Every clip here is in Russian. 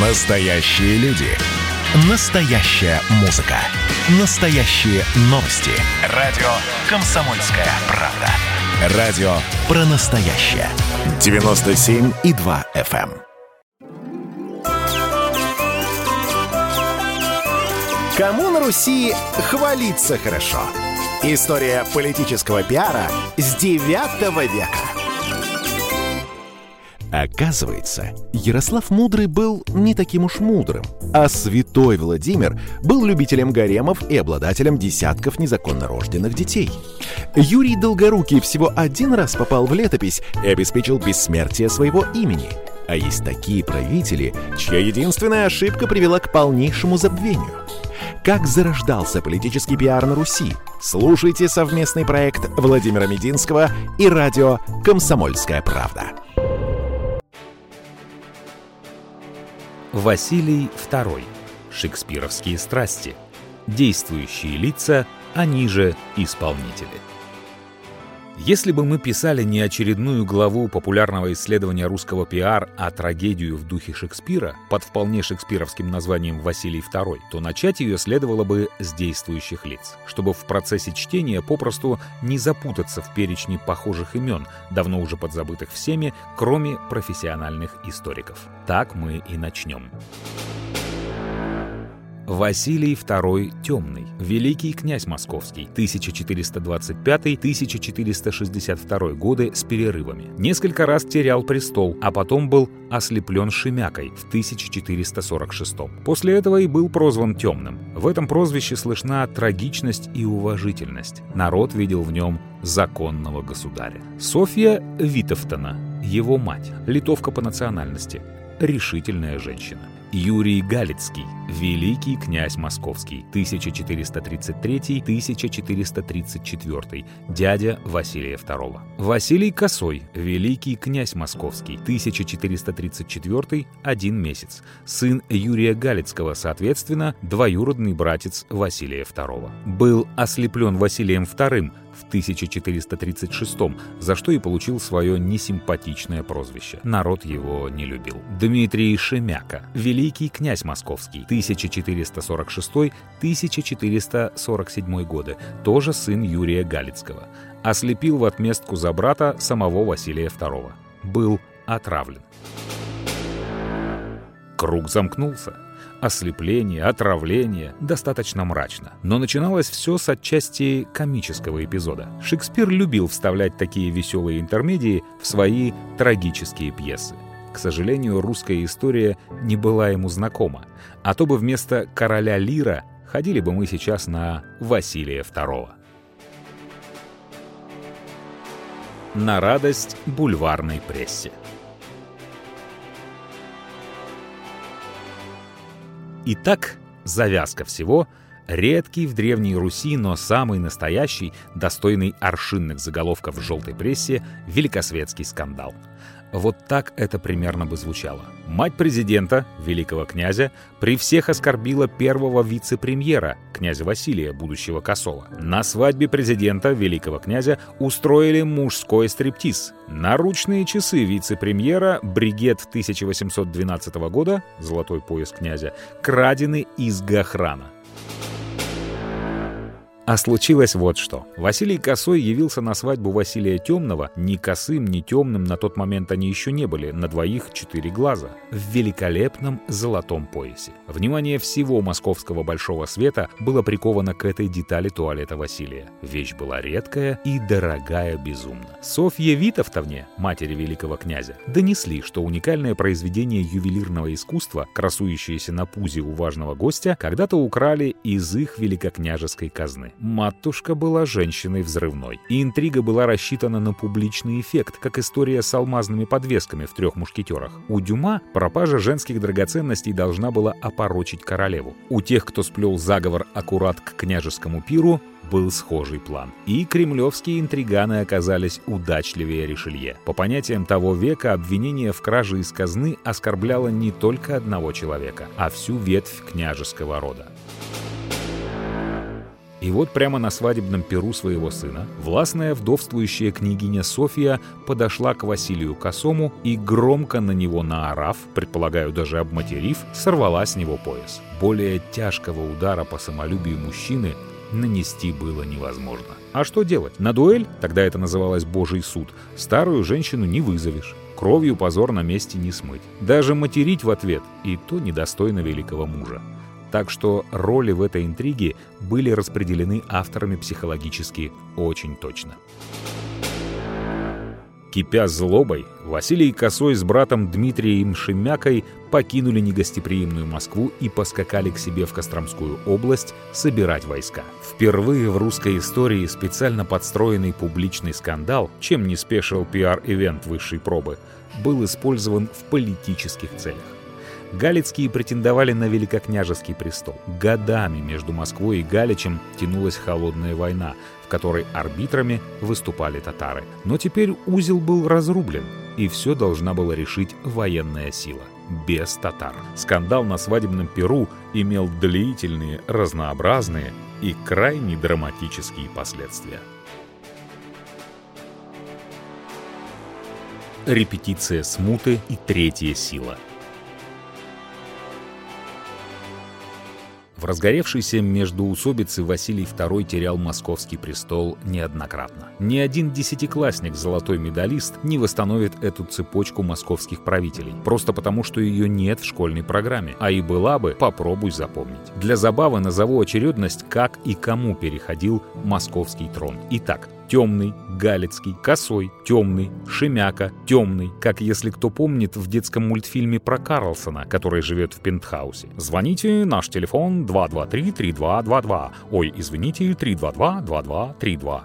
Настоящие люди. Настоящая музыка. Настоящие новости. Радио «Комсомольская правда». Радио про настоящее. 97,2 FM. эм. Кому на Руси хвалиться хорошо? История политического пиара с 9 века. Оказывается, Ярослав Мудрый был не таким уж мудрым, а святой Владимир был любителем гаремов и обладателем десятков незаконно рожденных детей. Юрий Долгорукий всего один раз попал в летопись и обеспечил бессмертие своего имени. А есть такие правители, чья единственная ошибка привела к полнейшему забвению. Как зарождался политический пиар на Руси? Слушайте совместный проект Владимира Мединского и радио «Комсомольская правда». Василий II. Шекспировские страсти. Действующие лица, они же исполнители. Если бы мы писали не очередную главу популярного исследования русского пиар, а трагедию в духе Шекспира под вполне шекспировским названием «Василий II», то начать ее следовало бы с действующих лиц, чтобы в процессе чтения попросту не запутаться в перечне похожих имен, давно уже подзабытых всеми, кроме профессиональных историков. Так мы и начнем. Василий II Темный, великий князь московский, 1425-1462 годы с перерывами. Несколько раз терял престол, а потом был ослеплен Шемякой в 1446. После этого и был прозван Темным. В этом прозвище слышна трагичность и уважительность. Народ видел в нем законного государя. Софья Витовтона, его мать, литовка по национальности, решительная женщина. Юрий Галицкий, великий князь московский, 1433-1434, дядя Василия II. Василий Косой, великий князь московский, 1434, один месяц, сын Юрия Галицкого, соответственно, двоюродный братец Василия II. Был ослеплен Василием II в 1436 за что и получил свое несимпатичное прозвище. Народ его не любил. Дмитрий Шемяка, великий князь московский, 1446-1447 годы, тоже сын Юрия Галицкого. Ослепил в отместку за брата самого Василия II. Был отравлен. Круг замкнулся. Ослепление, отравление — достаточно мрачно. Но начиналось все с отчасти комического эпизода. Шекспир любил вставлять такие веселые интермедии в свои трагические пьесы. К сожалению, русская история не была ему знакома, а то бы вместо короля Лира ходили бы мы сейчас на Василия II. На радость бульварной прессе. Итак, завязка всего — редкий в Древней Руси, но самый настоящий, достойный аршинных заголовков в желтой прессе, великосветский скандал. Вот так это примерно бы звучало. Мать президента, великого князя, при всех оскорбила первого вице-премьера, князя Василия, будущего Косова. На свадьбе президента, великого князя, устроили мужской стриптиз. Наручные часы вице-премьера, бригет 1812 года, золотой пояс князя, крадены из Гохрана. А случилось вот что. Василий Косой явился на свадьбу Василия Темного, ни косым, ни темным на тот момент они еще не были, на двоих четыре глаза, в великолепном золотом поясе. Внимание всего московского большого света было приковано к этой детали туалета Василия. Вещь была редкая и дорогая безумно. Софье Витовтовне, матери великого князя, донесли, что уникальное произведение ювелирного искусства, красующееся на пузе у важного гостя, когда-то украли из их великокняжеской казны. Матушка была женщиной взрывной. И интрига была рассчитана на публичный эффект, как история с алмазными подвесками в «Трех мушкетерах». У Дюма пропажа женских драгоценностей должна была опорочить королеву. У тех, кто сплел заговор аккурат к княжескому пиру, был схожий план. И кремлевские интриганы оказались удачливее Ришелье. По понятиям того века, обвинение в краже из казны оскорбляло не только одного человека, а всю ветвь княжеского рода. И вот прямо на свадебном перу своего сына властная вдовствующая княгиня София подошла к Василию Косому и громко на него наорав, предполагаю, даже обматерив, сорвала с него пояс. Более тяжкого удара по самолюбию мужчины нанести было невозможно. А что делать? На дуэль, тогда это называлось Божий суд, старую женщину не вызовешь. Кровью позор на месте не смыть. Даже материть в ответ, и то недостойно великого мужа. Так что роли в этой интриге были распределены авторами психологически очень точно. Кипя злобой, Василий Косой с братом Дмитрием Шемякой покинули негостеприимную Москву и поскакали к себе в Костромскую область собирать войска. Впервые в русской истории специально подстроенный публичный скандал, чем не спешил пиар-ивент высшей пробы, был использован в политических целях. Галицкие претендовали на великокняжеский престол. Годами между Москвой и Галичем тянулась холодная война, в которой арбитрами выступали татары. Но теперь узел был разрублен, и все должна была решить военная сила. Без татар. Скандал на свадебном Перу имел длительные, разнообразные и крайне драматические последствия. Репетиция смуты и третья сила – В разгоревшейся междуусобице Василий II терял московский престол неоднократно. Ни один десятиклассник золотой медалист не восстановит эту цепочку московских правителей, просто потому что ее нет в школьной программе, а и была бы, попробуй запомнить. Для забавы назову очередность, как и кому переходил московский трон. Итак, темный, галицкий, косой, темный, шемяка, темный, как если кто помнит в детском мультфильме про Карлсона, который живет в пентхаусе. Звоните, наш телефон 223-3222. Ой, извините, 322-2232.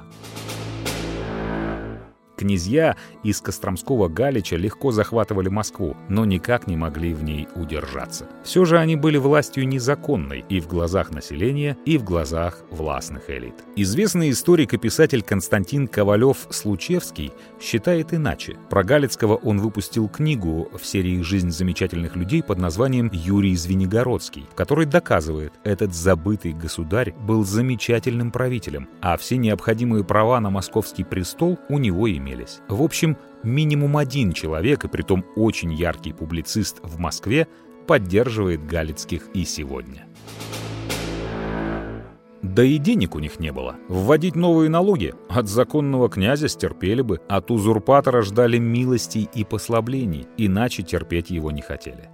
Князья из Костромского Галича легко захватывали Москву, но никак не могли в ней удержаться. Все же они были властью незаконной и в глазах населения, и в глазах властных элит. Известный историк и писатель Константин Ковалев-Случевский считает иначе. Про Галицкого он выпустил книгу в серии «Жизнь замечательных людей» под названием «Юрий Звенигородский», в которой доказывает, этот забытый государь был замечательным правителем, а все необходимые права на московский престол у него имели имелись. В общем, минимум один человек, и притом очень яркий публицист в Москве, поддерживает Галицких и сегодня. Да и денег у них не было. Вводить новые налоги от законного князя стерпели бы, от узурпатора ждали милостей и послаблений, иначе терпеть его не хотели.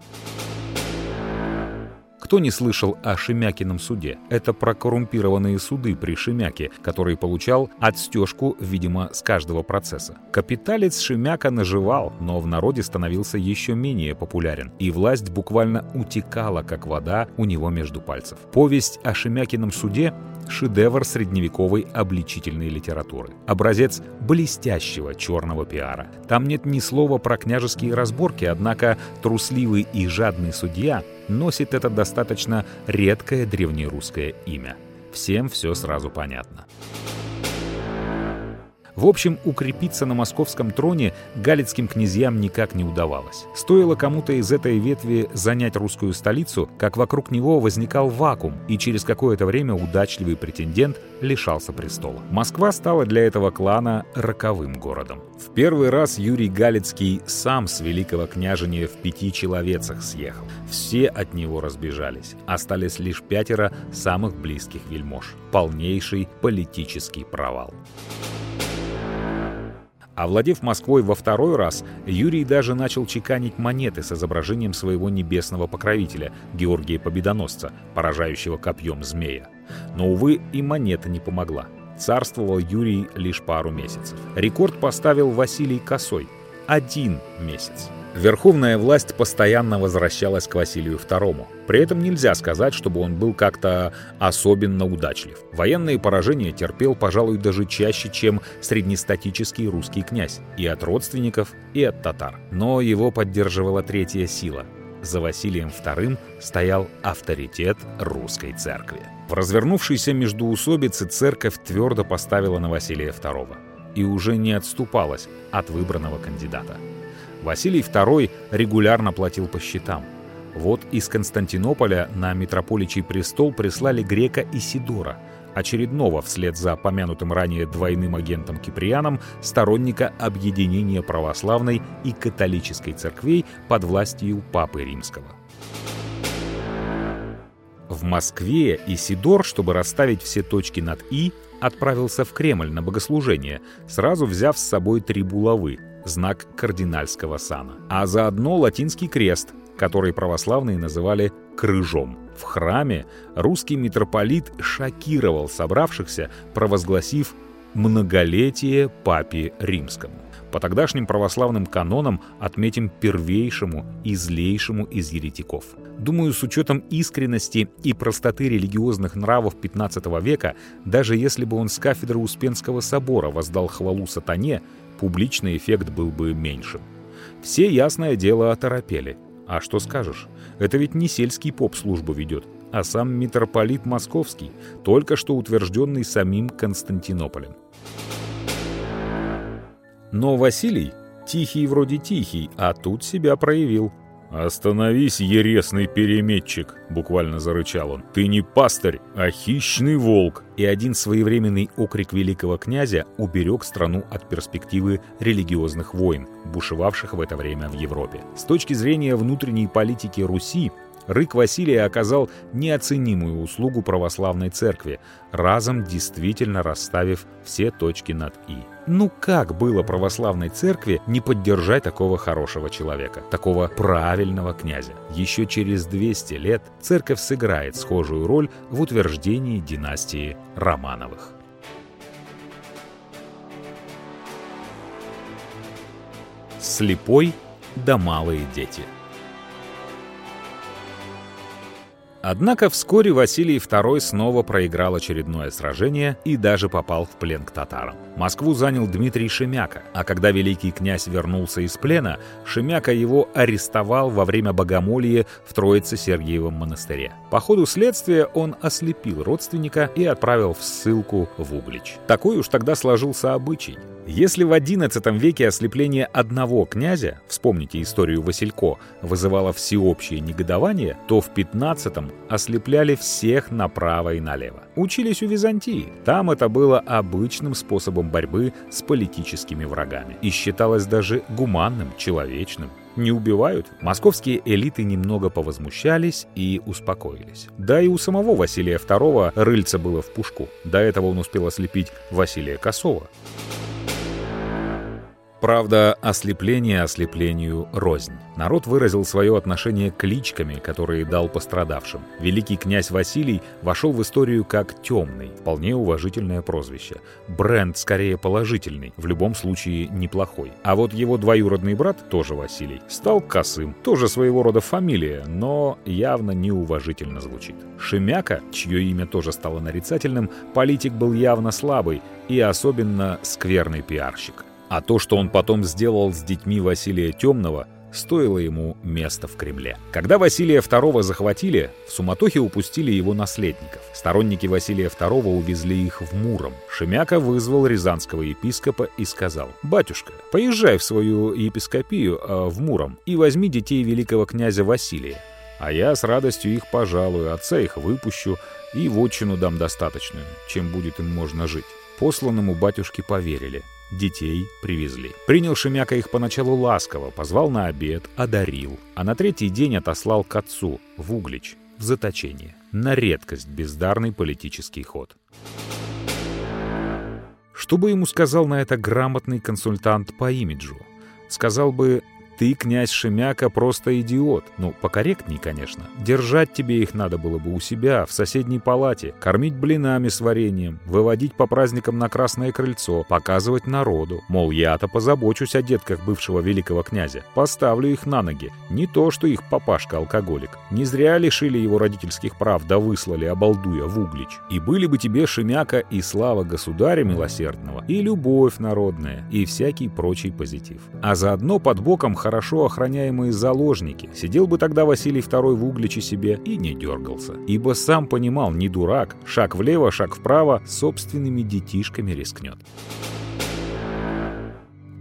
Кто не слышал о Шемякином суде? Это про коррумпированные суды при Шемяке, который получал отстежку, видимо, с каждого процесса. Капиталец Шемяка наживал, но в народе становился еще менее популярен, и власть буквально утекала, как вода, у него между пальцев. Повесть о Шемякином суде шедевр средневековой обличительной литературы. Образец блестящего черного пиара. Там нет ни слова про княжеские разборки, однако трусливый и жадный судья носит это достаточно редкое древнерусское имя. Всем все сразу понятно. В общем, укрепиться на московском троне галицким князьям никак не удавалось. Стоило кому-то из этой ветви занять русскую столицу, как вокруг него возникал вакуум, и через какое-то время удачливый претендент лишался престола. Москва стала для этого клана роковым городом. В первый раз Юрий Галицкий сам с великого княжения в пяти человецах съехал. Все от него разбежались. Остались лишь пятеро самых близких вельмож. Полнейший политический провал. Овладев Москвой во второй раз, Юрий даже начал чеканить монеты с изображением своего небесного покровителя, Георгия Победоносца, поражающего копьем змея. Но, увы, и монета не помогла. Царствовал Юрий лишь пару месяцев. Рекорд поставил Василий Косой — один месяц. Верховная власть постоянно возвращалась к Василию II. При этом нельзя сказать, чтобы он был как-то особенно удачлив. Военные поражения терпел, пожалуй, даже чаще, чем среднестатический русский князь. И от родственников, и от татар. Но его поддерживала третья сила. За Василием II стоял авторитет русской церкви. В развернувшейся междуусобице церковь твердо поставила на Василия II и уже не отступалась от выбранного кандидата. Василий II регулярно платил по счетам. Вот из Константинополя на митрополичий престол прислали грека Исидора, очередного вслед за помянутым ранее двойным агентом Киприаном сторонника объединения православной и католической церквей под властью Папы Римского. В Москве Исидор, чтобы расставить все точки над «и», отправился в Кремль на богослужение, сразу взяв с собой три булавы, знак кардинальского сана, а заодно латинский крест, который православные называли «крыжом». В храме русский митрополит шокировал собравшихся, провозгласив «многолетие папе римскому». По тогдашним православным канонам отметим первейшему и злейшему из еретиков. Думаю, с учетом искренности и простоты религиозных нравов XV века, даже если бы он с кафедры Успенского собора воздал хвалу сатане, публичный эффект был бы меньшим. Все, ясное дело, оторопели. А что скажешь? Это ведь не сельский поп службу ведет, а сам митрополит Московский, только что утвержденный самим Константинополем. Но Василий, тихий вроде тихий, а тут себя проявил. «Остановись, ересный переметчик!» — буквально зарычал он. «Ты не пастырь, а хищный волк!» И один своевременный окрик великого князя уберег страну от перспективы религиозных войн, бушевавших в это время в Европе. С точки зрения внутренней политики Руси, Рык Василия оказал неоценимую услугу православной церкви, разом действительно расставив все точки над «и». Ну как было православной церкви не поддержать такого хорошего человека, такого правильного князя? Еще через 200 лет церковь сыграет схожую роль в утверждении династии Романовых. Слепой да малые дети – Однако вскоре Василий II снова проиграл очередное сражение и даже попал в плен к татарам. Москву занял Дмитрий Шемяка, а когда великий князь вернулся из плена, Шемяка его арестовал во время богомолия в Троице-Сергиевом монастыре. По ходу следствия он ослепил родственника и отправил в ссылку в Углич. Такой уж тогда сложился обычай. Если в XI веке ослепление одного князя, вспомните историю Василько, вызывало всеобщее негодование, то в XV ослепляли всех направо и налево. Учились у Византии. Там это было обычным способом борьбы с политическими врагами. И считалось даже гуманным, человечным. Не убивают? Московские элиты немного повозмущались и успокоились. Да и у самого Василия II рыльца было в пушку. До этого он успел ослепить Василия Косова. Правда, ослепление ослеплению рознь. Народ выразил свое отношение кличками, которые дал пострадавшим. Великий князь Василий вошел в историю как «темный», вполне уважительное прозвище. Бренд скорее положительный, в любом случае неплохой. А вот его двоюродный брат, тоже Василий, стал косым. Тоже своего рода фамилия, но явно неуважительно звучит. Шемяка, чье имя тоже стало нарицательным, политик был явно слабый и особенно скверный пиарщик. А то, что он потом сделал с детьми Василия Темного, стоило ему места в Кремле. Когда Василия II захватили, в суматохе упустили его наследников. Сторонники Василия II увезли их в Муром. Шемяка вызвал рязанского епископа и сказал, «Батюшка, поезжай в свою епископию э, в Муром и возьми детей великого князя Василия, а я с радостью их пожалую, отца их выпущу и вотчину дам достаточную, чем будет им можно жить». Посланному батюшке поверили. Детей привезли. Принял Шемяка их поначалу ласково, позвал на обед, одарил, а на третий день отослал к отцу, в Углич, в заточение. На редкость бездарный политический ход. Что бы ему сказал на это грамотный консультант по имиджу? Сказал бы ты, князь Шемяка, просто идиот. Ну, покорректней, конечно. Держать тебе их надо было бы у себя, в соседней палате, кормить блинами с вареньем, выводить по праздникам на Красное Крыльцо, показывать народу. Мол, я-то позабочусь о детках бывшего великого князя. Поставлю их на ноги. Не то, что их папашка-алкоголик. Не зря лишили его родительских прав, да выслали, обалдуя, в Углич. И были бы тебе Шемяка и слава государя милосердного, и любовь народная, и всякий прочий позитив. А заодно под боком хорошо охраняемые заложники. Сидел бы тогда Василий II в угличе себе и не дергался. Ибо сам понимал, не дурак, шаг влево, шаг вправо, собственными детишками рискнет.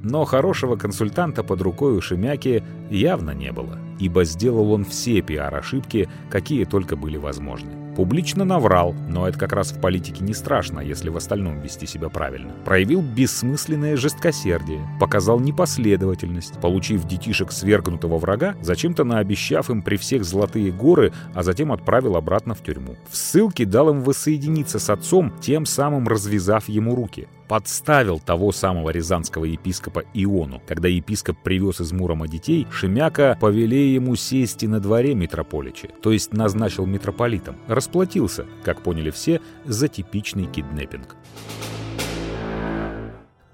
Но хорошего консультанта под рукой у Шемяки явно не было, ибо сделал он все пиар-ошибки, какие только были возможны. Публично наврал, но это как раз в политике не страшно, если в остальном вести себя правильно. Проявил бессмысленное жесткосердие, показал непоследовательность, получив детишек свергнутого врага, зачем-то наобещав им при всех золотые горы, а затем отправил обратно в тюрьму. В ссылке дал им воссоединиться с отцом, тем самым развязав ему руки подставил того самого рязанского епископа Иону. Когда епископ привез из Мурома детей, Шемяка повеле ему сесть и на дворе митрополича, то есть назначил митрополитом. Расплатился, как поняли все, за типичный киднеппинг.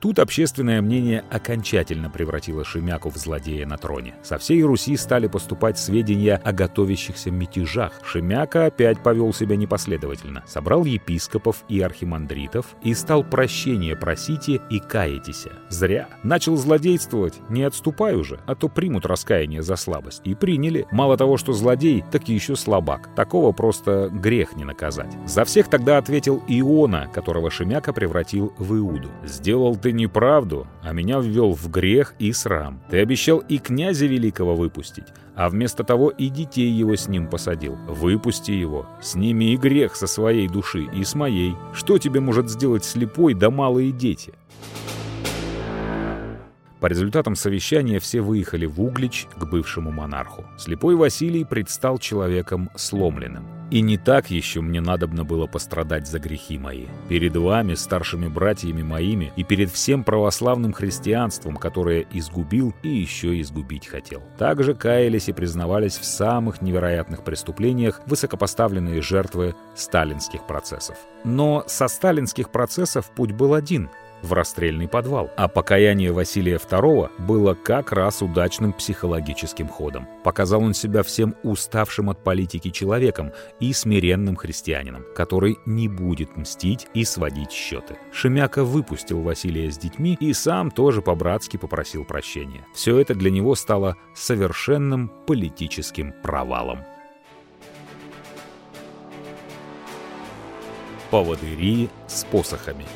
Тут общественное мнение окончательно превратило Шемяку в злодея на троне. Со всей Руси стали поступать сведения о готовящихся мятежах. Шемяка опять повел себя непоследовательно. Собрал епископов и архимандритов и стал прощения просите и каетеся. Зря. Начал злодействовать. Не отступай уже, а то примут раскаяние за слабость. И приняли. Мало того, что злодей, так и еще слабак. Такого просто грех не наказать. За всех тогда ответил Иона, которого Шемяка превратил в Иуду. «Сделал ты неправду, а меня ввел в грех и срам. Ты обещал и князя великого выпустить, а вместо того и детей его с ним посадил. Выпусти его, сними и грех со своей души и с моей. Что тебе может сделать слепой да малые дети?» По результатам совещания все выехали в Углич к бывшему монарху. Слепой Василий предстал человеком сломленным. «И не так еще мне надобно было пострадать за грехи мои. Перед вами, старшими братьями моими, и перед всем православным христианством, которое изгубил и еще изгубить хотел». Также каялись и признавались в самых невероятных преступлениях высокопоставленные жертвы сталинских процессов. Но со сталинских процессов путь был один — в расстрельный подвал. А покаяние Василия II было как раз удачным психологическим ходом. Показал он себя всем уставшим от политики человеком и смиренным христианином, который не будет мстить и сводить счеты. Шемяка выпустил Василия с детьми и сам тоже по-братски попросил прощения. Все это для него стало совершенным политическим провалом. Поводыри с посохами –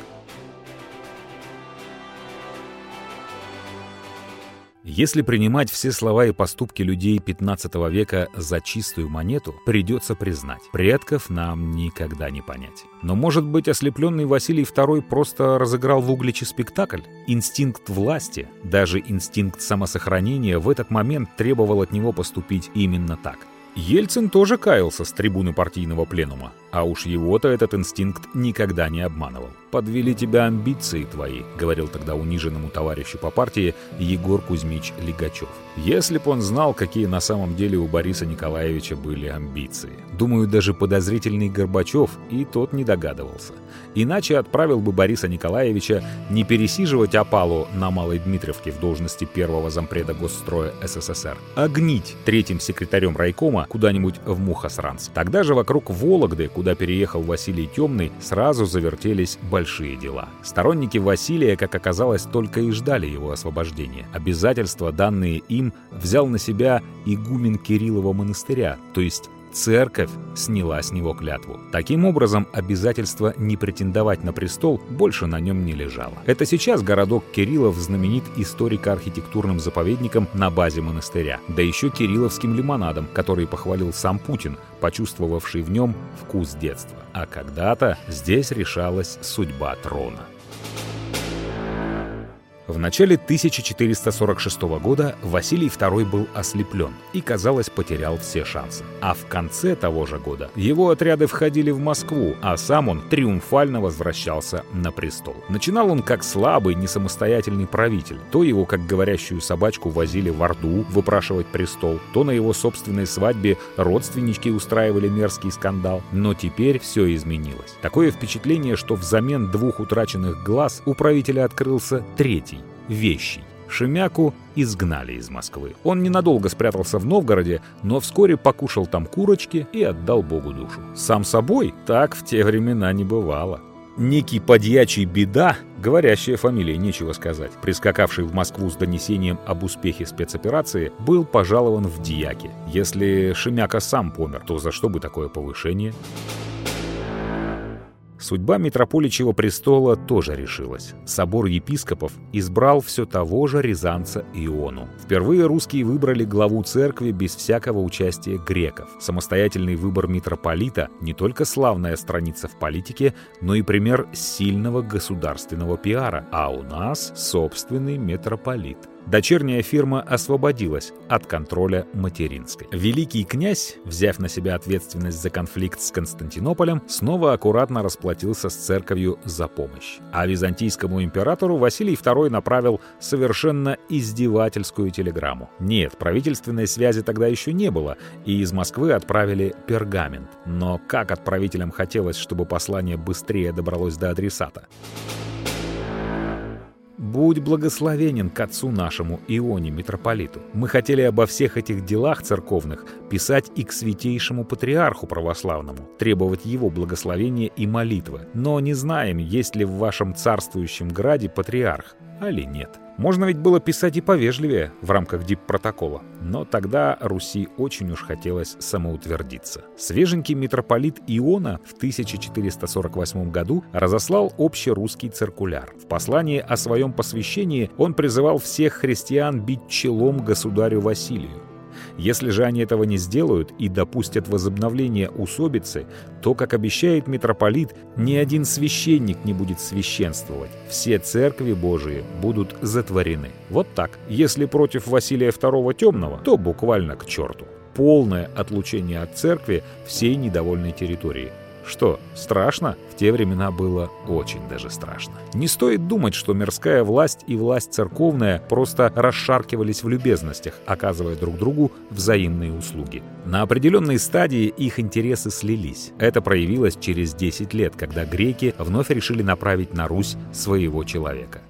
Если принимать все слова и поступки людей 15 века за чистую монету, придется признать, предков нам никогда не понять. Но может быть ослепленный Василий II просто разыграл в Угличе спектакль? Инстинкт власти, даже инстинкт самосохранения в этот момент требовал от него поступить именно так. Ельцин тоже каялся с трибуны партийного пленума, а уж его-то этот инстинкт никогда не обманывал. «Подвели тебя амбиции твои», — говорил тогда униженному товарищу по партии Егор Кузьмич Лигачев. Если б он знал, какие на самом деле у Бориса Николаевича были амбиции. Думаю, даже подозрительный Горбачев и тот не догадывался. Иначе отправил бы Бориса Николаевича не пересиживать опалу на Малой Дмитриевке в должности первого зампреда госстроя СССР, а гнить третьим секретарем райкома куда-нибудь в Мухосранц. Тогда же вокруг Вологды, куда переехал Василий Темный, сразу завертелись большие дела. Сторонники Василия, как оказалось, только и ждали его освобождения. Обязательства, данные им, взял на себя игумен Кириллова монастыря, то есть Церковь сняла с него клятву. Таким образом, обязательство не претендовать на престол больше на нем не лежало. Это сейчас городок Кириллов знаменит историко-архитектурным заповедником на базе монастыря, да еще кирилловским лимонадом, который похвалил сам Путин, почувствовавший в нем вкус детства. А когда-то здесь решалась судьба трона. В начале 1446 года Василий II был ослеплен и, казалось, потерял все шансы. А в конце того же года его отряды входили в Москву, а сам он триумфально возвращался на престол. Начинал он как слабый, несамостоятельный правитель. То его, как говорящую собачку, возили в Орду выпрашивать престол, то на его собственной свадьбе родственнички устраивали мерзкий скандал. Но теперь все изменилось. Такое впечатление, что взамен двух утраченных глаз у правителя открылся третий вещий. Шемяку изгнали из Москвы. Он ненадолго спрятался в Новгороде, но вскоре покушал там курочки и отдал Богу душу. Сам собой так в те времена не бывало. Некий подьячий беда, говорящая фамилия, нечего сказать, прискакавший в Москву с донесением об успехе спецоперации, был пожалован в дьяки. Если Шемяка сам помер, то за что бы такое повышение? Судьба митрополичьего престола тоже решилась. Собор епископов избрал все того же рязанца Иону. Впервые русские выбрали главу церкви без всякого участия греков. Самостоятельный выбор митрополита – не только славная страница в политике, но и пример сильного государственного пиара. А у нас собственный митрополит дочерняя фирма освободилась от контроля материнской. Великий князь, взяв на себя ответственность за конфликт с Константинополем, снова аккуратно расплатился с церковью за помощь. А византийскому императору Василий II направил совершенно издевательскую телеграмму. Нет, правительственной связи тогда еще не было, и из Москвы отправили пергамент. Но как отправителям хотелось, чтобы послание быстрее добралось до адресата. Будь благословенен к отцу нашему Ионе митрополиту. Мы хотели обо всех этих делах церковных писать и к святейшему патриарху православному, требовать его благословения и молитвы. Но не знаем, есть ли в вашем царствующем граде патриарх, али нет. Можно ведь было писать и повежливее в рамках дип-протокола. Но тогда Руси очень уж хотелось самоутвердиться. Свеженький митрополит Иона в 1448 году разослал общерусский циркуляр. В послании о своем посвящении он призывал всех христиан бить челом государю Василию. Если же они этого не сделают и допустят возобновление усобицы, то, как обещает митрополит, ни один священник не будет священствовать. Все церкви Божии будут затворены. Вот так. Если против Василия II Темного, то буквально к черту. Полное отлучение от церкви всей недовольной территории. Что, страшно? В те времена было очень даже страшно. Не стоит думать, что мирская власть и власть церковная просто расшаркивались в любезностях, оказывая друг другу взаимные услуги. На определенной стадии их интересы слились. Это проявилось через 10 лет, когда греки вновь решили направить на Русь своего человека.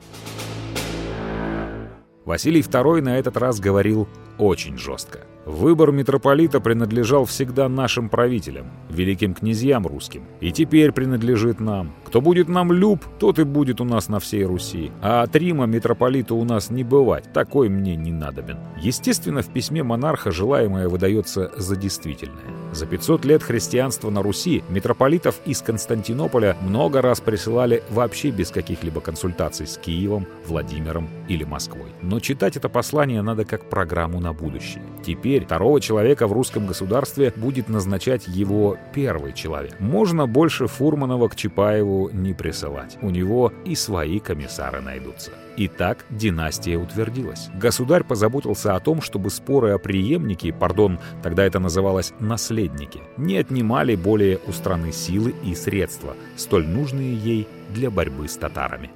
Василий II на этот раз говорил очень жестко. Выбор митрополита принадлежал всегда нашим правителям, великим князьям русским, и теперь принадлежит нам. Кто будет нам люб, тот и будет у нас на всей Руси. А от Рима митрополита у нас не бывать, такой мне не надобен. Естественно, в письме монарха желаемое выдается за действительное. За 500 лет христианства на Руси митрополитов из Константинополя много раз присылали вообще без каких-либо консультаций с Киевом, Владимиром или Москвой. Но читать это послание надо как программу на будущее. Теперь второго человека в русском государстве будет назначать его первый человек. Можно больше Фурманова к Чапаеву не присылать. У него и свои комиссары найдутся. И так династия утвердилась. Государь позаботился о том, чтобы споры о преемнике, пардон, тогда это называлось наследники, не отнимали более у страны силы и средства, столь нужные ей для борьбы с татарами.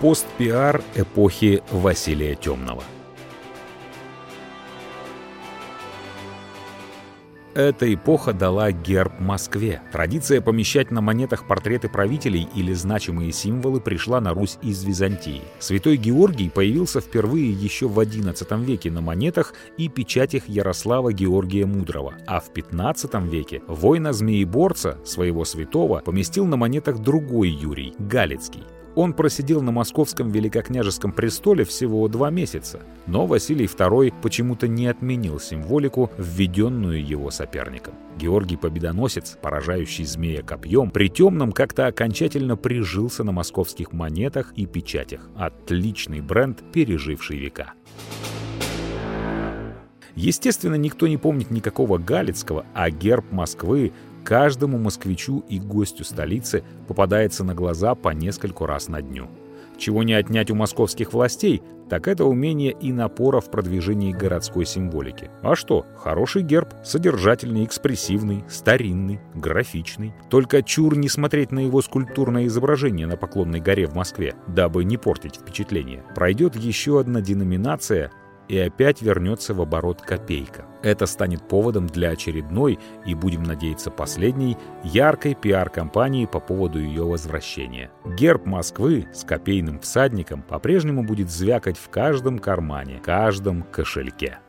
Пост-пиар эпохи Василия Темного – Эта эпоха дала герб Москве. Традиция помещать на монетах портреты правителей или значимые символы пришла на Русь из Византии. Святой Георгий появился впервые еще в XI веке на монетах и печатях Ярослава Георгия Мудрого, а в XV веке воина-змееборца, своего святого, поместил на монетах другой Юрий, Галицкий. Он просидел на московском великокняжеском престоле всего два месяца, но Василий II почему-то не отменил символику, введенную его соперником. Георгий Победоносец, поражающий змея копьем, при темном как-то окончательно прижился на московских монетах и печатях. Отличный бренд, переживший века. Естественно, никто не помнит никакого Галицкого, а герб Москвы Каждому москвичу и гостю столицы попадается на глаза по нескольку раз на дню. Чего не отнять у московских властей, так это умение и напора в продвижении городской символики. А что, хороший герб, содержательный, экспрессивный, старинный, графичный. Только чур не смотреть на его скульптурное изображение на Поклонной горе в Москве, дабы не портить впечатление. Пройдет еще одна деноминация, и опять вернется в оборот копейка. Это станет поводом для очередной и, будем надеяться, последней, яркой пиар-кампании по поводу ее возвращения. Герб Москвы с копейным всадником по-прежнему будет звякать в каждом кармане, каждом кошельке.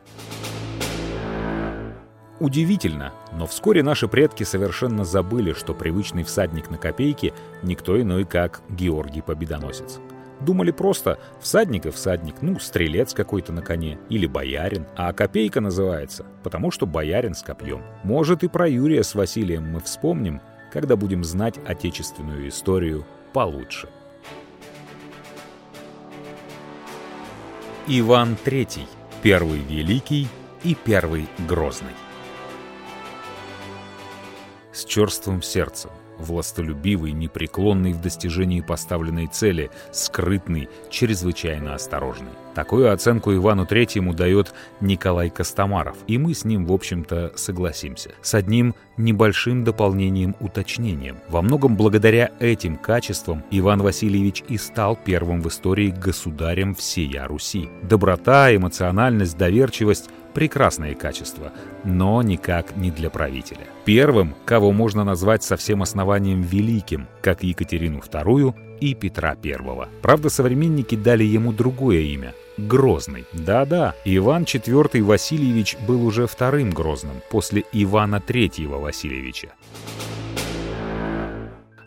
Удивительно, но вскоре наши предки совершенно забыли, что привычный всадник на копейке никто иной, как Георгий Победоносец. Думали просто всадник и всадник, ну, стрелец какой-то на коне или боярин. А копейка называется, потому что боярин с копьем. Может, и про Юрия с Василием мы вспомним, когда будем знать отечественную историю получше. Иван III. Первый Великий и Первый Грозный. С черствым сердцем, властолюбивый, непреклонный в достижении поставленной цели, скрытный, чрезвычайно осторожный. Такую оценку Ивану Третьему дает Николай Костомаров, и мы с ним, в общем-то, согласимся. С одним небольшим дополнением-уточнением. Во многом благодаря этим качествам Иван Васильевич и стал первым в истории государем всея Руси. Доброта, эмоциональность, доверчивость прекрасные качества, но никак не для правителя. Первым, кого можно назвать со всем основанием великим, как Екатерину II и Петра I. Правда, современники дали ему другое имя — Грозный. Да-да, Иван IV Васильевич был уже вторым Грозным после Ивана III Васильевича.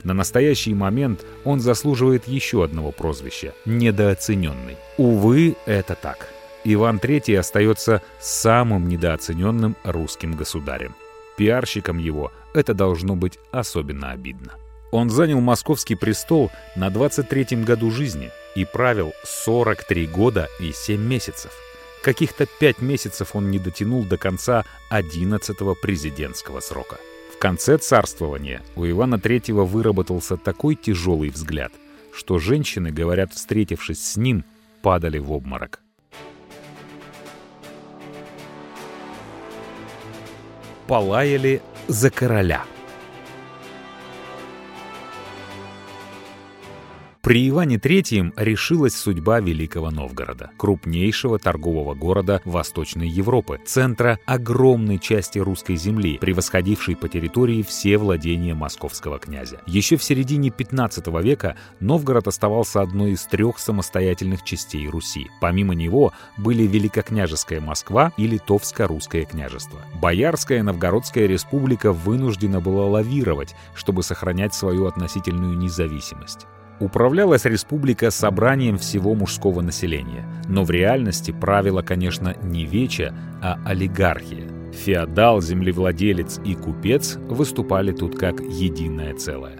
На настоящий момент он заслуживает еще одного прозвища — недооцененный. Увы, это так. Иван III остается самым недооцененным русским государем. Пиарщикам его это должно быть особенно обидно. Он занял московский престол на 23-м году жизни и правил 43 года и 7 месяцев. Каких-то 5 месяцев он не дотянул до конца 11-го президентского срока. В конце царствования у Ивана III выработался такой тяжелый взгляд, что женщины, говорят, встретившись с ним, падали в обморок. Полаяли за короля – При Иване III решилась судьба Великого Новгорода, крупнейшего торгового города Восточной Европы, центра огромной части русской земли, превосходившей по территории все владения московского князя. Еще в середине 15 века Новгород оставался одной из трех самостоятельных частей Руси. Помимо него были Великокняжеская Москва и Литовско-Русское княжество. Боярская Новгородская республика вынуждена была лавировать, чтобы сохранять свою относительную независимость. Управлялась республика собранием всего мужского населения, но в реальности правила, конечно, не веча, а олигархия. Феодал, землевладелец и купец выступали тут как единое целое.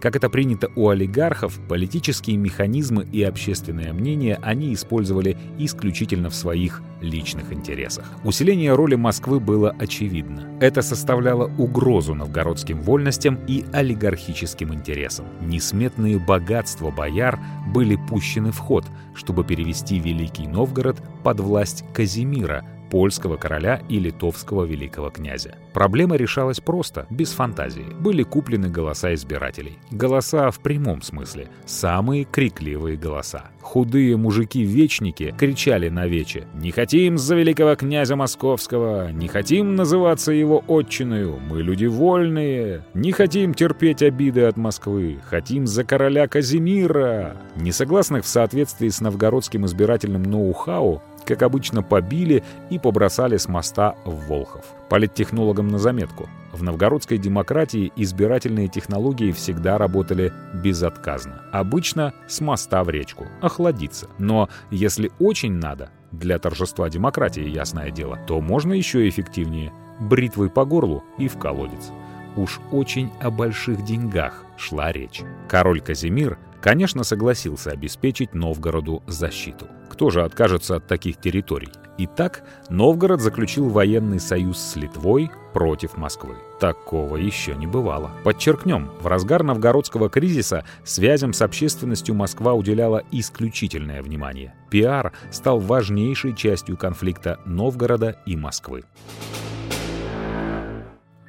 Как это принято у олигархов, политические механизмы и общественное мнение они использовали исключительно в своих личных интересах. Усиление роли Москвы было очевидно. Это составляло угрозу новгородским вольностям и олигархическим интересам. Несметные богатства бояр были пущены в ход, чтобы перевести Великий Новгород под власть Казимира, польского короля и литовского великого князя. Проблема решалась просто, без фантазии. Были куплены голоса избирателей. Голоса в прямом смысле. Самые крикливые голоса. Худые мужики-вечники кричали на вече «Не хотим за великого князя московского! Не хотим называться его отчиною! Мы люди вольные! Не хотим терпеть обиды от Москвы! Хотим за короля Казимира!» Несогласных в соответствии с новгородским избирательным ноу-хау как обычно, побили и побросали с моста в Волхов. Политтехнологам на заметку. В новгородской демократии избирательные технологии всегда работали безотказно. Обычно с моста в речку, охладиться. Но если очень надо, для торжества демократии, ясное дело, то можно еще эффективнее. Бритвой по горлу и в колодец. Уж очень о больших деньгах шла речь. Король Казимир, конечно, согласился обеспечить Новгороду защиту. Кто же откажется от таких территорий? Итак, Новгород заключил военный союз с Литвой против Москвы. Такого еще не бывало. Подчеркнем, в разгар новгородского кризиса связям с общественностью Москва уделяла исключительное внимание. Пиар стал важнейшей частью конфликта Новгорода и Москвы.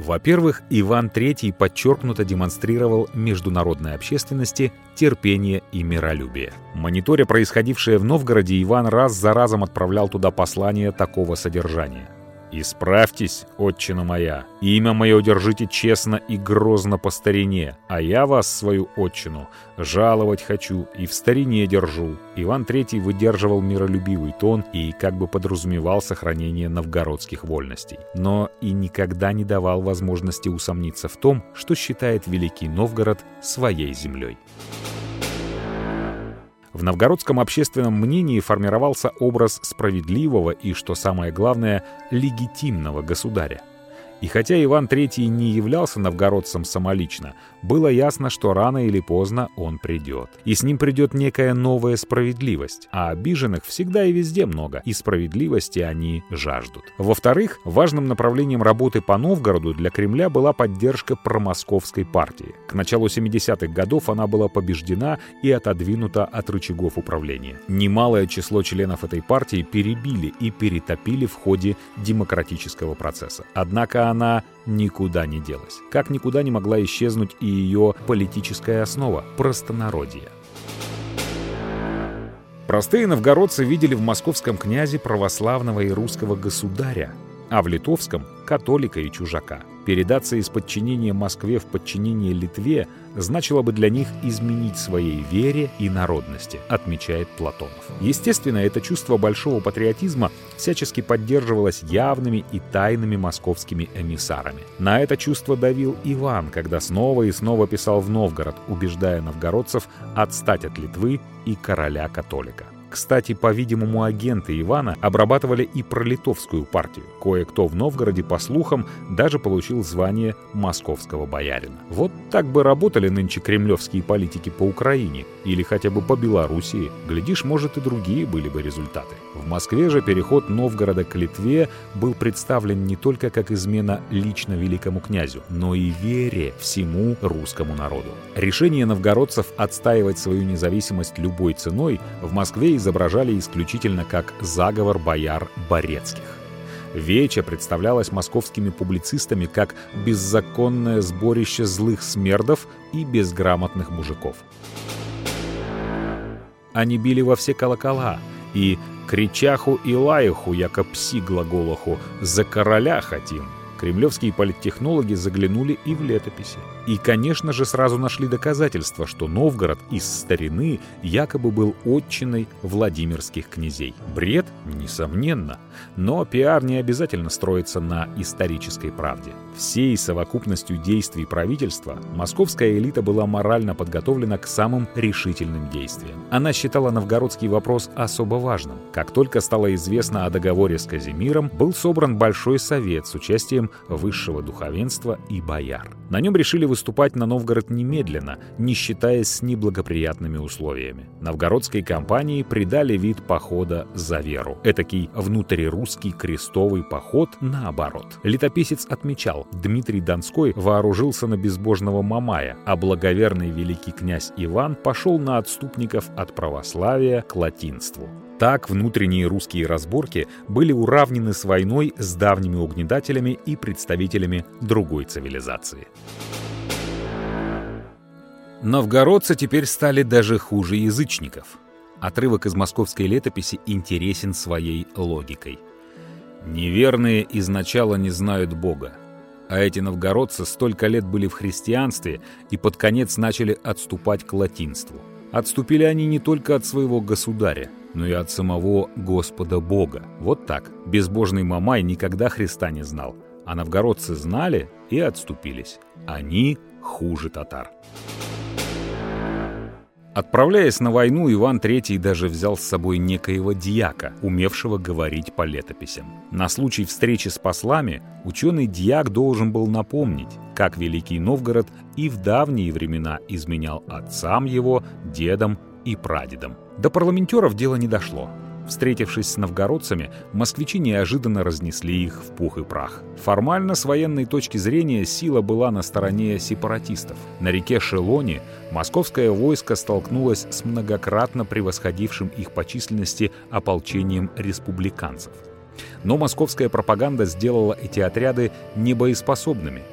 Во-первых, Иван III подчеркнуто демонстрировал международной общественности терпение и миролюбие. Мониторя происходившее в Новгороде, Иван раз за разом отправлял туда послания такого содержания – «Исправьтесь, отчина моя, имя мое держите честно и грозно по старине, а я вас, свою отчину, жаловать хочу и в старине держу». Иван III выдерживал миролюбивый тон и как бы подразумевал сохранение новгородских вольностей, но и никогда не давал возможности усомниться в том, что считает Великий Новгород своей землей. В новгородском общественном мнении формировался образ справедливого и, что самое главное, легитимного государя. И хотя Иван III не являлся новгородцем самолично, было ясно, что рано или поздно он придет. И с ним придет некая новая справедливость. А обиженных всегда и везде много, и справедливости они жаждут. Во-вторых, важным направлением работы по Новгороду для Кремля была поддержка промосковской партии. К началу 70-х годов она была побеждена и отодвинута от рычагов управления. Немалое число членов этой партии перебили и перетопили в ходе демократического процесса. Однако она никуда не делась. Как никуда не могла исчезнуть и ее политическая основа – простонародье. Простые новгородцы видели в московском князе православного и русского государя, а в литовском – католика и чужака. Передаться из подчинения Москве в подчинение Литве значило бы для них изменить своей вере и народности, отмечает Платонов. Естественно, это чувство большого патриотизма всячески поддерживалось явными и тайными московскими эмиссарами. На это чувство давил Иван, когда снова и снова писал в Новгород, убеждая новгородцев отстать от Литвы и короля-католика. Кстати, по-видимому, агенты Ивана обрабатывали и пролитовскую партию. Кое-кто в Новгороде, по слухам, даже получил звание московского боярина. Вот так бы работали нынче кремлевские политики по Украине или хотя бы по Белоруссии. Глядишь, может, и другие были бы результаты. В Москве же переход Новгорода к Литве был представлен не только как измена лично великому князю, но и вере всему русскому народу. Решение новгородцев отстаивать свою независимость любой ценой в Москве изображали исключительно как заговор бояр Борецких. Веча представлялась московскими публицистами как беззаконное сборище злых смердов и безграмотных мужиков. Они били во все колокола и кричаху и лаиху, яко пси глаголоху, за короля хотим. Кремлевские политтехнологи заглянули и в летописи. И, конечно же, сразу нашли доказательства, что Новгород из старины якобы был отчиной Владимирских князей. Бред? Несомненно. Но пиар не обязательно строится на исторической правде. Всей совокупностью действий правительства московская элита была морально подготовлена к самым решительным действиям. Она считала новгородский вопрос особо важным. Как только стало известно о договоре с Казимиром, был собран Большой совет с участием высшего духовенства и бояр. На нем решили выступать на Новгород немедленно, не считаясь с неблагоприятными условиями. Новгородской компании придали вид похода за веру. Этакий внутрирусский крестовый поход наоборот. Летописец отмечал, Дмитрий Донской вооружился на безбожного Мамая, а благоверный великий князь Иван пошел на отступников от православия к латинству. Так внутренние русские разборки были уравнены с войной с давними угнетателями и представителями другой цивилизации. Новгородцы теперь стали даже хуже язычников. Отрывок из московской летописи интересен своей логикой. «Неверные изначала не знают Бога, а эти новгородцы столько лет были в христианстве и под конец начали отступать к латинству. Отступили они не только от своего государя, но и от самого Господа Бога. Вот так. Безбожный Мамай никогда Христа не знал, а новгородцы знали и отступились. Они хуже татар. Отправляясь на войну, Иван III даже взял с собой некоего дьяка, умевшего говорить по летописям. На случай встречи с послами ученый дьяк должен был напомнить, как Великий Новгород и в давние времена изменял отцам его, дедам и прадедам. До парламентеров дело не дошло. Встретившись с новгородцами, москвичи неожиданно разнесли их в пух и прах. Формально, с военной точки зрения, сила была на стороне сепаратистов. На реке Шелоне московское войско столкнулось с многократно превосходившим их по численности ополчением республиканцев. Но московская пропаганда сделала эти отряды небоеспособными –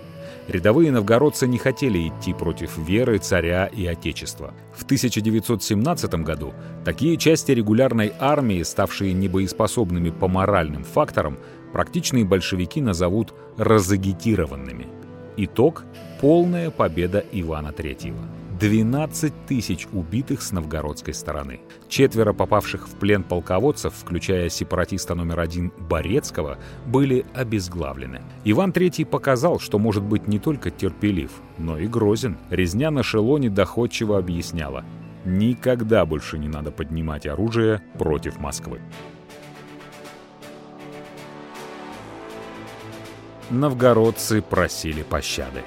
Рядовые новгородцы не хотели идти против веры, царя и отечества. В 1917 году такие части регулярной армии, ставшие небоеспособными по моральным факторам, практичные большевики назовут «разагитированными». Итог – полная победа Ивана III. 12 тысяч убитых с новгородской стороны. Четверо попавших в плен полководцев, включая сепаратиста номер один Борецкого, были обезглавлены. Иван III показал, что может быть не только терпелив, но и грозен. Резня на Шелоне доходчиво объясняла. Никогда больше не надо поднимать оружие против Москвы. Новгородцы просили пощады.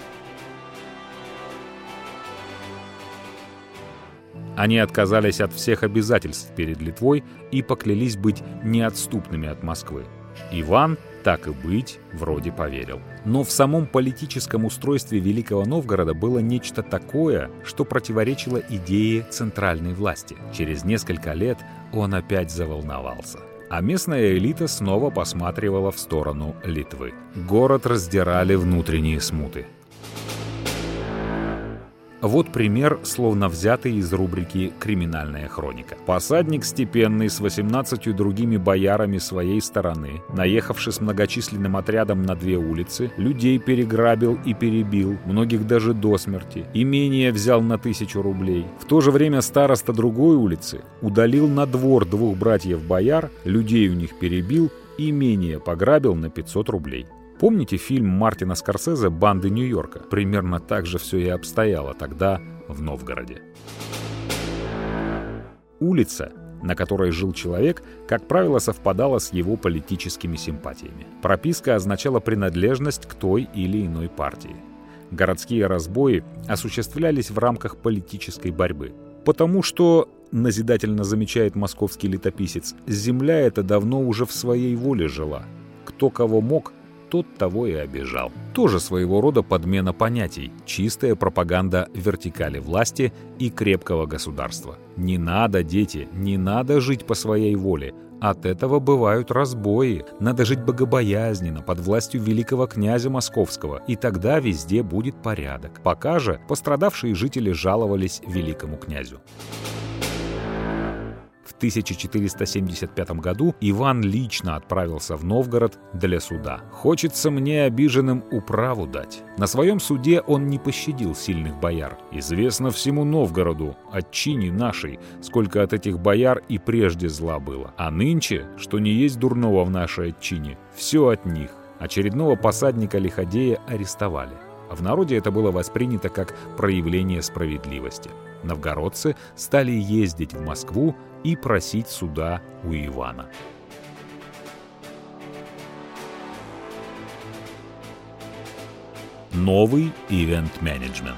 Они отказались от всех обязательств перед Литвой и поклялись быть неотступными от Москвы. Иван, так и быть, вроде поверил. Но в самом политическом устройстве Великого Новгорода было нечто такое, что противоречило идее центральной власти. Через несколько лет он опять заволновался а местная элита снова посматривала в сторону Литвы. Город раздирали внутренние смуты. Вот пример, словно взятый из рубрики «Криминальная хроника». Посадник степенный с 18 другими боярами своей стороны, наехавший с многочисленным отрядом на две улицы, людей переграбил и перебил, многих даже до смерти. Имение взял на тысячу рублей. В то же время староста другой улицы удалил на двор двух братьев-бояр, людей у них перебил, имение пограбил на 500 рублей. Помните фильм Мартина Скорсезе «Банды Нью-Йорка»? Примерно так же все и обстояло тогда в Новгороде. Улица, на которой жил человек, как правило, совпадала с его политическими симпатиями. Прописка означала принадлежность к той или иной партии. Городские разбои осуществлялись в рамках политической борьбы. Потому что, назидательно замечает московский летописец, земля эта давно уже в своей воле жила. Кто кого мог, тот того и обижал. Тоже своего рода подмена понятий, чистая пропаганда вертикали власти и крепкого государства. Не надо, дети, не надо жить по своей воле. От этого бывают разбои. Надо жить богобоязненно, под властью великого князя Московского, и тогда везде будет порядок. Пока же пострадавшие жители жаловались великому князю. 1475 году Иван лично отправился в Новгород для суда. «Хочется мне обиженным управу дать». На своем суде он не пощадил сильных бояр. «Известно всему Новгороду, отчине нашей, сколько от этих бояр и прежде зла было. А нынче, что не есть дурного в нашей отчине, все от них». Очередного посадника-лиходея арестовали. В народе это было воспринято как проявление справедливости. Новгородцы стали ездить в Москву и просить суда у Ивана. Новый ивент-менеджмент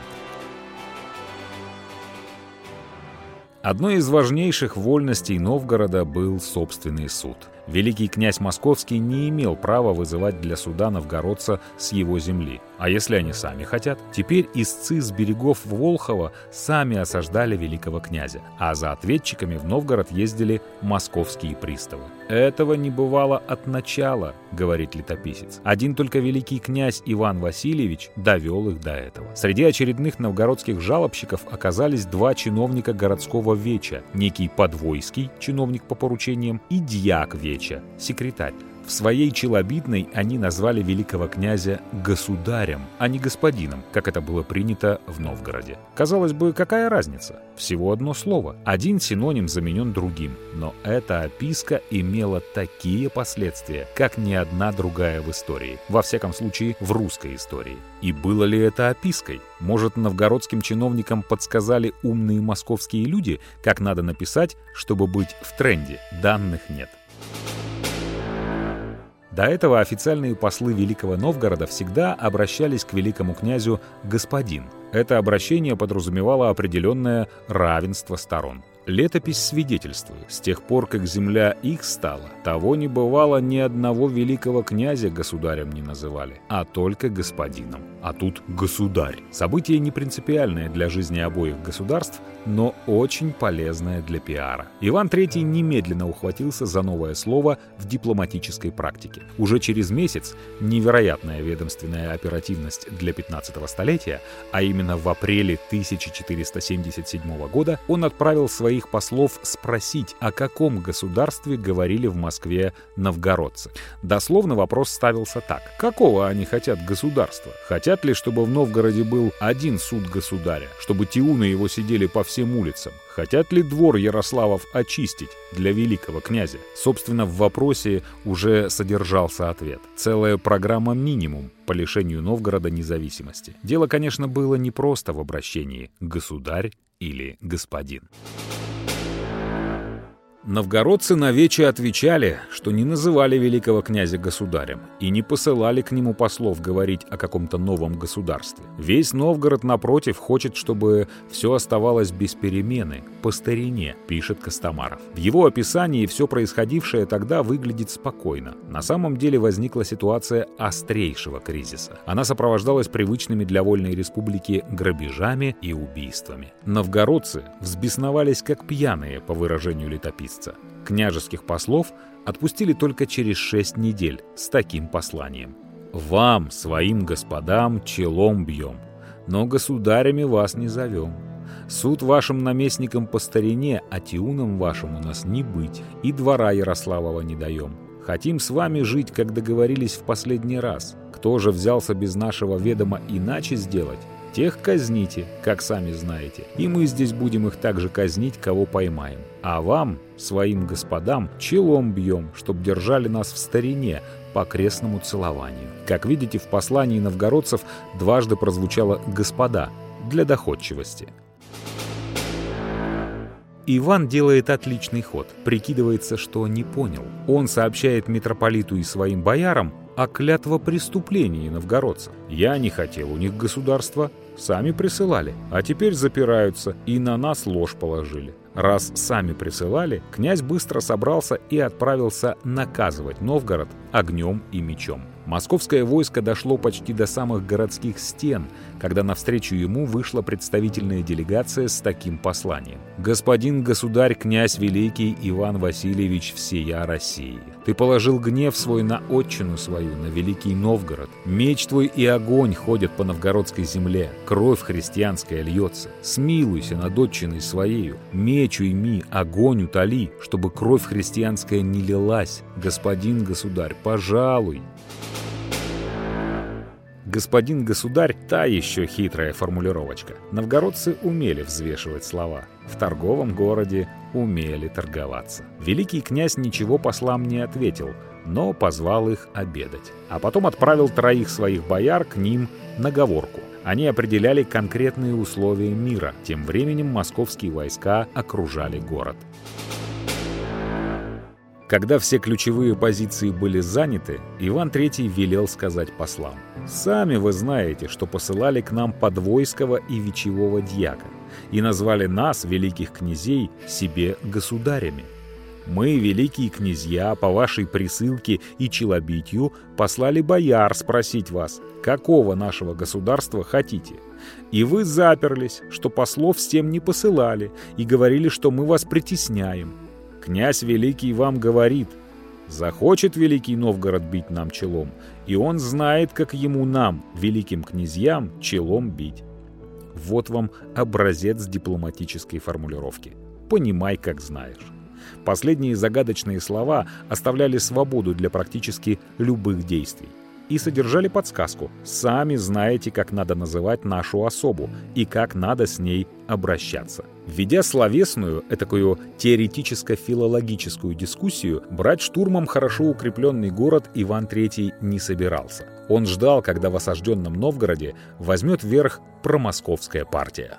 Одной из важнейших вольностей Новгорода был собственный суд – Великий князь Московский не имел права вызывать для суда новгородца с его земли. А если они сами хотят? Теперь истцы с берегов Волхова сами осаждали великого князя, а за ответчиками в Новгород ездили московские приставы. «Этого не бывало от начала», — говорит летописец. Один только великий князь Иван Васильевич довел их до этого. Среди очередных новгородских жалобщиков оказались два чиновника городского веча, некий Подвойский, чиновник по поручениям, и дьяк веча, Веча, секретарь. В своей челобитной они назвали великого князя государем, а не господином, как это было принято в Новгороде. Казалось бы, какая разница? Всего одно слово. Один синоним заменен другим. Но эта описка имела такие последствия, как ни одна другая в истории. Во всяком случае, в русской истории. И было ли это опиской? Может, новгородским чиновникам подсказали умные московские люди, как надо написать, чтобы быть в тренде? Данных нет. До этого официальные послы Великого Новгорода всегда обращались к великому князю «господин». Это обращение подразумевало определенное равенство сторон. Летопись свидетельствует, с тех пор, как земля их стала, того не бывало ни одного великого князя государем не называли, а только господином. А тут государь. Событие не принципиальное для жизни обоих государств, но очень полезное для пиара. Иван III немедленно ухватился за новое слово в дипломатической практике. Уже через месяц невероятная ведомственная оперативность для 15 столетия, а именно в апреле 1477 года он отправил свои своих послов спросить, о каком государстве говорили в Москве новгородцы. Дословно вопрос ставился так. Какого они хотят государства? Хотят Хотят ли, чтобы в Новгороде был один суд государя, чтобы тиуны его сидели по всем улицам? Хотят ли двор Ярославов очистить для великого князя? Собственно, в вопросе уже содержался ответ. Целая программа «Минимум» по лишению Новгорода независимости. Дело, конечно, было не просто в обращении «государь» или «господин». Новгородцы на вече отвечали, что не называли великого князя государем и не посылали к нему послов говорить о каком-то новом государстве. Весь Новгород, напротив, хочет, чтобы все оставалось без перемены, по старине, пишет Костомаров. В его описании все происходившее тогда выглядит спокойно. На самом деле возникла ситуация острейшего кризиса. Она сопровождалась привычными для вольной республики грабежами и убийствами. Новгородцы взбесновались как пьяные, по выражению летописца месяца. Княжеских послов отпустили только через шесть недель с таким посланием. «Вам, своим господам, челом бьем, но государями вас не зовем. Суд вашим наместникам по старине, а тиунам вашим у нас не быть, и двора Ярославова не даем. Хотим с вами жить, как договорились в последний раз. Кто же взялся без нашего ведома иначе сделать, Тех казните, как сами знаете, и мы здесь будем их также казнить, кого поймаем. А вам, своим господам, челом бьем, чтоб держали нас в старине по крестному целованию. Как видите, в послании новгородцев дважды прозвучало «господа» для доходчивости. Иван делает отличный ход, прикидывается, что не понял. Он сообщает митрополиту и своим боярам о клятвопреступлении новгородцев. Я не хотел у них государства, Сами присылали, а теперь запираются и на нас ложь положили. Раз сами присылали, князь быстро собрался и отправился наказывать Новгород огнем и мечом. Московское войско дошло почти до самых городских стен, когда навстречу ему вышла представительная делегация с таким посланием. «Господин государь, князь великий Иван Васильевич всея России, ты положил гнев свой на отчину свою, на великий Новгород. Меч твой и огонь ходят по новгородской земле, кровь христианская льется. Смилуйся над отчиной своею, меч уйми, огонь утоли, чтобы кровь христианская не лилась. Господин государь, пожалуй, «Господин государь» — та еще хитрая формулировочка. Новгородцы умели взвешивать слова. В торговом городе умели торговаться. Великий князь ничего послам не ответил, но позвал их обедать. А потом отправил троих своих бояр к ним на говорку. Они определяли конкретные условия мира. Тем временем московские войска окружали город. Когда все ключевые позиции были заняты, Иван III велел сказать послам. «Сами вы знаете, что посылали к нам подвойского и вечевого дьяка и назвали нас, великих князей, себе государями. Мы, великие князья, по вашей присылке и челобитью послали бояр спросить вас, какого нашего государства хотите. И вы заперлись, что послов с тем не посылали, и говорили, что мы вас притесняем. Князь Великий вам говорит, захочет Великий Новгород бить нам челом, и он знает, как ему нам, великим князьям, челом бить. Вот вам образец дипломатической формулировки. Понимай, как знаешь. Последние загадочные слова оставляли свободу для практически любых действий и содержали подсказку. Сами знаете, как надо называть нашу особу и как надо с ней обращаться. Введя словесную, такую теоретическо-филологическую дискуссию, брать штурмом хорошо укрепленный город Иван III не собирался. Он ждал, когда в осажденном Новгороде возьмет верх промосковская партия.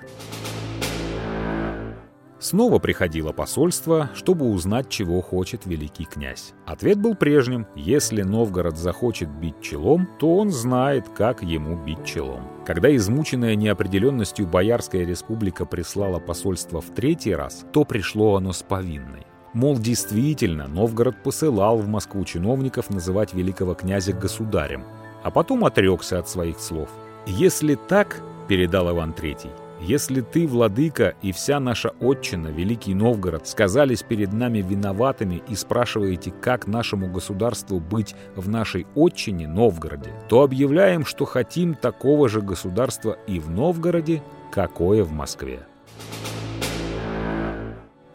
Снова приходило посольство, чтобы узнать, чего хочет великий князь. Ответ был прежним. Если Новгород захочет бить челом, то он знает, как ему бить челом. Когда измученная неопределенностью Боярская республика прислала посольство в третий раз, то пришло оно с повинной. Мол, действительно, Новгород посылал в Москву чиновников называть великого князя государем, а потом отрекся от своих слов. «Если так, — передал Иван III, если ты, владыка, и вся наша отчина, Великий Новгород, сказались перед нами виноватыми и спрашиваете, как нашему государству быть в нашей отчине, Новгороде, то объявляем, что хотим такого же государства и в Новгороде, какое в Москве.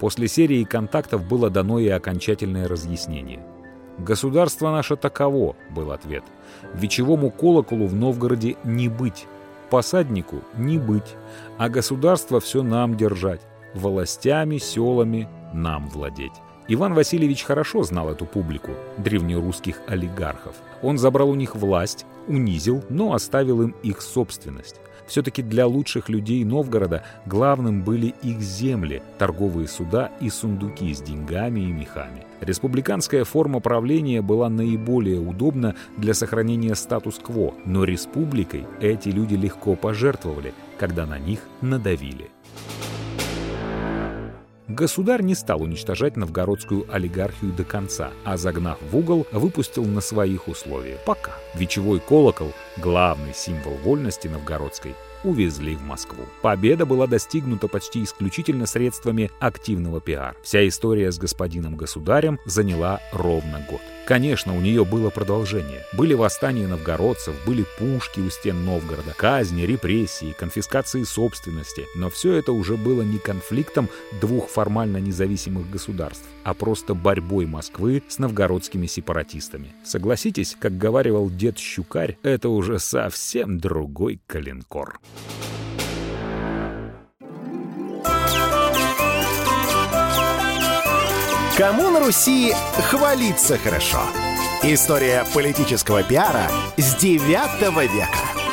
После серии контактов было дано и окончательное разъяснение – «Государство наше таково», — был ответ. «Вечевому колоколу в Новгороде не быть, посаднику не быть, а государство все нам держать, властями, селами нам владеть». Иван Васильевич хорошо знал эту публику, древнерусских олигархов. Он забрал у них власть, унизил, но оставил им их собственность. Все-таки для лучших людей Новгорода главным были их земли, торговые суда и сундуки с деньгами и мехами. Республиканская форма правления была наиболее удобна для сохранения статус-кво, но республикой эти люди легко пожертвовали, когда на них надавили. Государь не стал уничтожать новгородскую олигархию до конца, а загнав в угол, выпустил на своих условиях. Пока. Вечевой колокол, главный символ вольности новгородской, увезли в Москву. Победа была достигнута почти исключительно средствами активного пиар. Вся история с господином государем заняла ровно год. Конечно, у нее было продолжение. Были восстания новгородцев, были пушки у стен Новгорода, казни, репрессии, конфискации собственности. Но все это уже было не конфликтом двух формально независимых государств, а просто борьбой Москвы с новгородскими сепаратистами. Согласитесь, как говаривал дед Щукарь, это уже совсем другой калинкор. Кому на Руси хвалиться хорошо? История политического пиара с 9 века.